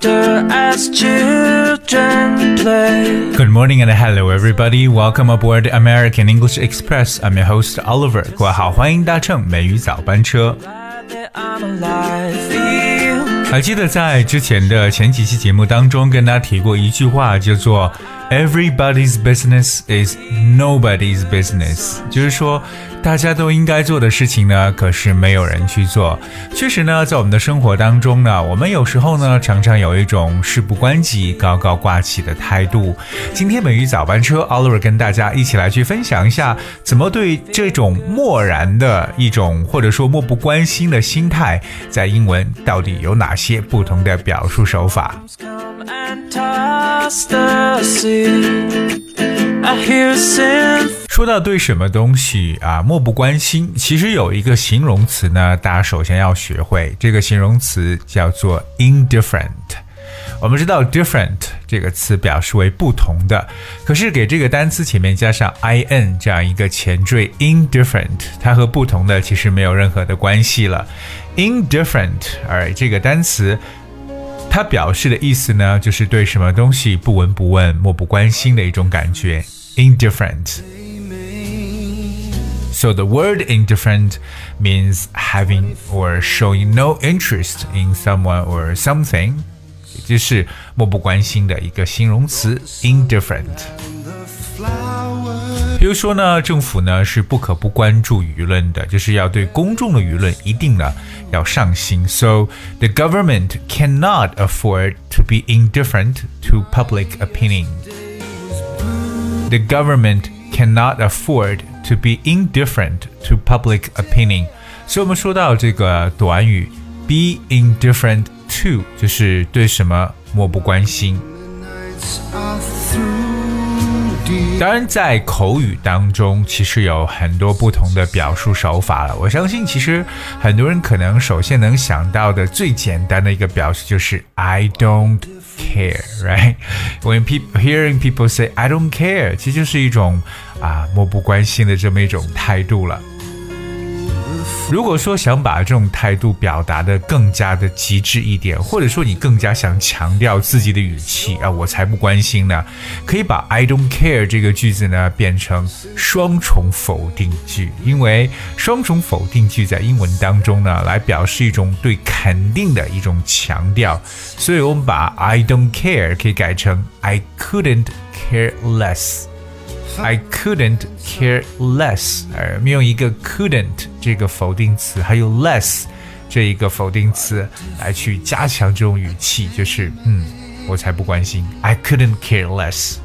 laughter as children play. Good morning and hello everybody. Welcome aboard American English Express. I'm your host Oliver. 各位好，欢迎搭乘美语早班车。还记得在之前的前几期节目当中，跟大家提过一句话，叫做 “Everybody's business is nobody's business”，就是说大家都应该做的事情呢，可是没有人去做。确实呢，在我们的生活当中呢，我们有时候呢，常常有一种事不关己、高高挂起的态度。今天美语早班车，Oliver 跟大家一起来去分享一下，怎么对这种漠然的一种或者说漠不关心的心态，在英文到底有哪些不同的表述手法。说到对什么东西啊漠不关心，其实有一个形容词呢，大家首先要学会，这个形容词叫做 indifferent。我们知道 different 这个词表示为不同的，可是给这个单词前面加上 in 这样一个前缀 indifferent，它和不同的其实没有任何的关系了。indifferent，而这个单词它表示的意思呢，就是对什么东西不闻不问、漠不关心的一种感觉。indifferent。So the word indifferent means having or showing no interest in someone or something，也就是漠不关心的一个形容词 indifferent。 比如说呢，政府呢是不可不关注舆论的，就是要对公众的舆论一定呢要上心。So the government cannot afford to be indifferent to public opinion. The government cannot afford to be indifferent to public opinion. 所以我们说到这个短语 be indifferent to，就是对什么漠不关心。 当然，在口语当中，其实有很多不同的表述手法了。我相信，其实很多人可能首先能想到的最简单的一个表示就是 "I don't care", right? When people hearing people say "I don't care"，其实就是一种啊漠不关心的这么一种态度了。如果说想把这种态度表达的更加的极致一点，或者说你更加想强调自己的语气啊，我才不关心呢，可以把 I don't care 这个句子呢变成双重否定句，因为双重否定句在英文当中呢来表示一种对肯定的一种强调，所以我们把 I don't care 可以改成 I couldn't care less。I couldn't care less，而我们用一个 couldn't 这个否定词，还有 less 这一个否定词来去加强这种语气，就是嗯，我才不关心。I couldn't care less。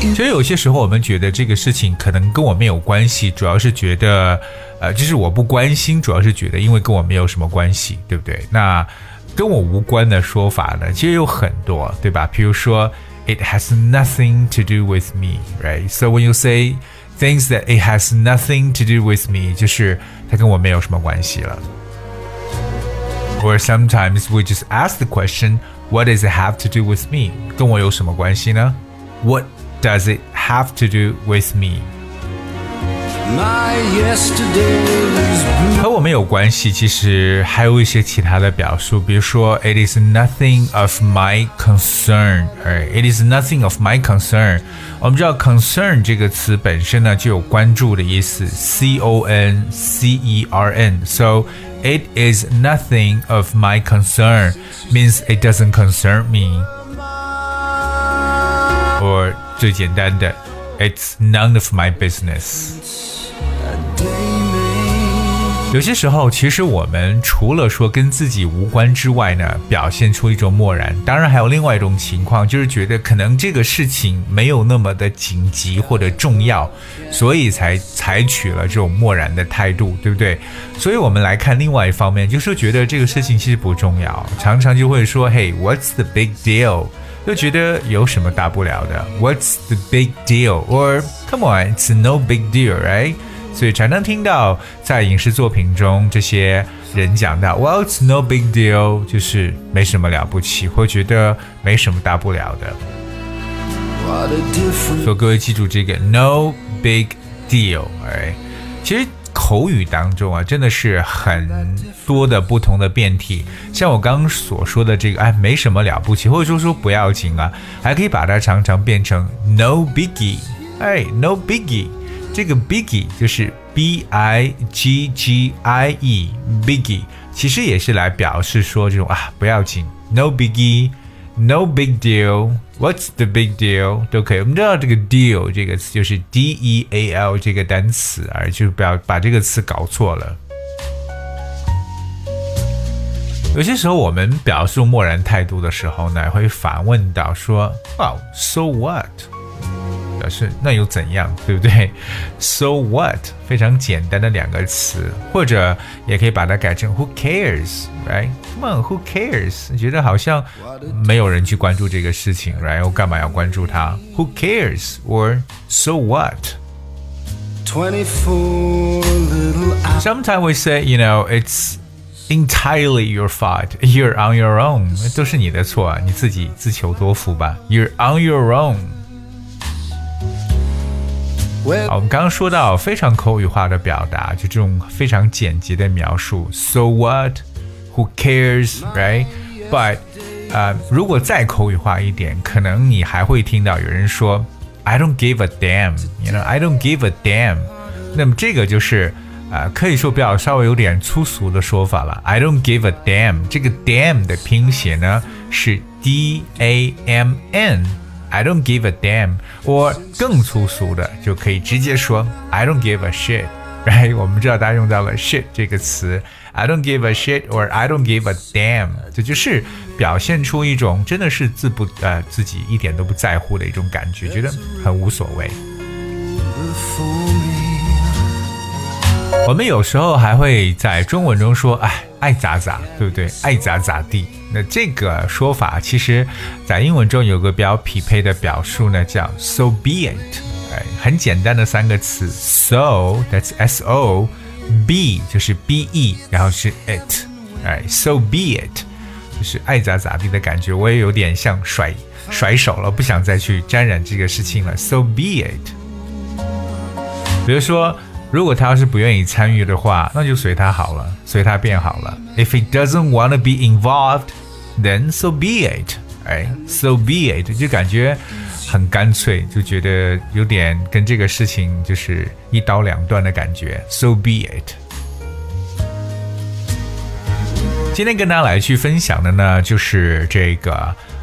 其实有些时候我们觉得这个事情可能跟我没有关系，主要是觉得，呃，就是我不关心，主要是觉得因为跟我没有什么关系，对不对？那跟我无关的说法呢，其实有很多，对吧？比如说 ，it has nothing to do with me，right? So when you say things that it has nothing to do with me，就是它跟我没有什么关系了。Or sometimes we just ask the question, what does it have to do with me? 跟我有什么关系呢？What does it have to do with me? my yesterday's blue. 和我们有关系，其实还有一些其他的表述，比如说 "It is nothing of my concern"，哎，"It is nothing of my concern"。我们知道 "concern" 这个词本身呢就有关注的意思，C O N C E R N，so it is nothing of my concern means it doesn't concern me。or 最简单的 ，It's none of my business。有些时候，其实我们除了说跟自己无关之外呢，表现出一种漠然。当然，还有另外一种情况，就是觉得可能这个事情没有那么的紧急或者重要，所以才采取了这种漠然的态度，对不对？所以我们来看另外一方面，就是觉得这个事情其实不重要，常常就会说，Hey, what's the big deal？就觉得有什么大不了的？What's the big deal？Or come on, it's no big deal, right？所以常常听到在影视作品中这些人讲到，Well, it's no big deal，就是没什么了不起，或觉得没什么大不了的。所以各位记住这个 no big deal，哎，其实。口语当中啊，真的是很多的不同的变体，像我刚刚所说的这个，哎，没什么了不起，或者说说不要紧啊，还可以把它常常变成 no biggie，哎，no biggie，这个 biggie 就是 b i g g i e，biggie，其实也是来表示说这种啊不要紧，no biggie。No big deal. What's the big deal? 都可以。我们知道这个 deal 这个词就是 D E A L 这个单词，而就是不要把这个词搞错了。有些时候我们表述漠然态度的时候呢，会反问到说：“Wow, so what？” 表示那又怎样，对不对？So what？非常简单的两个词，或者也可以把它改成 Who cares？Right？Come on，Who cares？觉得好像没有人去关注这个事情，Right？我干嘛要关注它？Who cares？Or so what？Sometimes we say, you know, it's entirely your fault. You're on your own. 都是你的错，你自己自求多福吧。You're on your own. 好，我们刚刚说到非常口语化的表达，就这种非常简洁的描述。So what? Who cares? Right? But 呃，如果再口语化一点，可能你还会听到有人说 I don't give a damn. You know, I don't give a damn. 那么这个就是呃，可以说比较稍微有点粗俗的说法了。I don't give a damn. 这个 damn 的拼写呢是 D A M N。 I don't give a damn，或更粗俗的就可以直接说 I don't give a shit。right？我们知道大家用到了 shit 这个词，I don't give a shit or I don't give a damn，这就是表现出一种真的是自不呃自己一点都不在乎的一种感觉，觉得很无所谓。我们有时候还会在中文中说，哎，爱咋咋，对不对？爱咋咋地。那这个说法其实，在英文中有个比较匹配的表述呢，叫 so be it。哎，很简单的三个词，so，that's s o，be 就是 b e，然后是 it。哎，so be it，就是爱咋咋地的感觉。我也有点像甩甩手了，不想再去沾染这个事情了。so be it。比如说。如果他要是不愿意参与的话，那就随他好了，随他变好了。If he doesn't want to be involved, then so be it。哎，so be it，就感觉很干脆，就觉得有点跟这个事情就是一刀两断的感觉。So be it。今天跟大家来去分享的呢，就是这个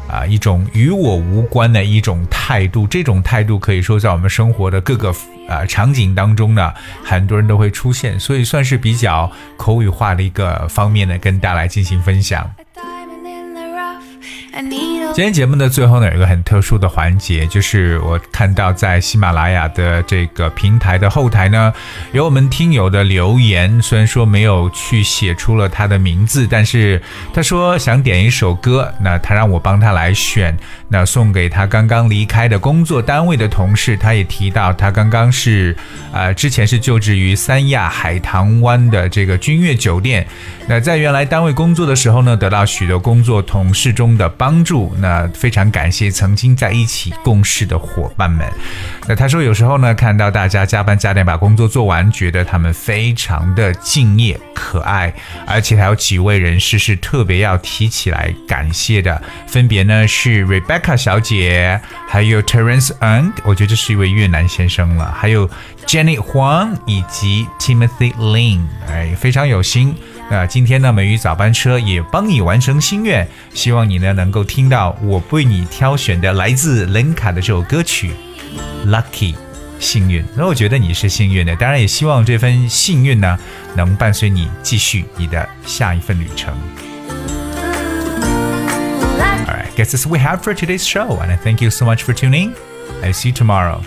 啊一种与我无关的一种态度。这种态度可以说在我们生活的各个。呃，场景当中呢，很多人都会出现，所以算是比较口语化的一个方面呢，跟大家来进行分享。今天节目的最后呢，有一个很特殊的环节，就是我看到在喜马拉雅的这个平台的后台呢，有我们听友的留言，虽然说没有去写出了他的名字，但是他说想点一首歌，那他让我帮他来选，那送给他刚刚离开的工作单位的同事。他也提到他刚刚是，呃，之前是就职于三亚海棠湾的这个君悦酒店，那在原来单位工作的时候呢，得到许多工作同事中的帮助。那非常感谢曾经在一起共事的伙伴们。那他说，有时候呢，看到大家加班加点把工作做完，觉得他们非常的敬业可爱，而且还有几位人士是特别要提起来感谢的，分别呢是 Rebecca 小姐，还有 Terence Ng，我觉得这是一位越南先生了，还有 Jenny Huang 以及 Timothy Lin，哎，非常有心。那今天呢，美语早班车也帮你完成心愿，希望你呢能够听到我为你挑选的来自 lenka 的这首歌曲《Lucky》，幸运。那我觉得你是幸运的，当然也希望这份幸运呢能伴随你继续你的下一份旅程。All right, guess that's we have for today's show, and I thank you so much for tuning. I see you tomorrow.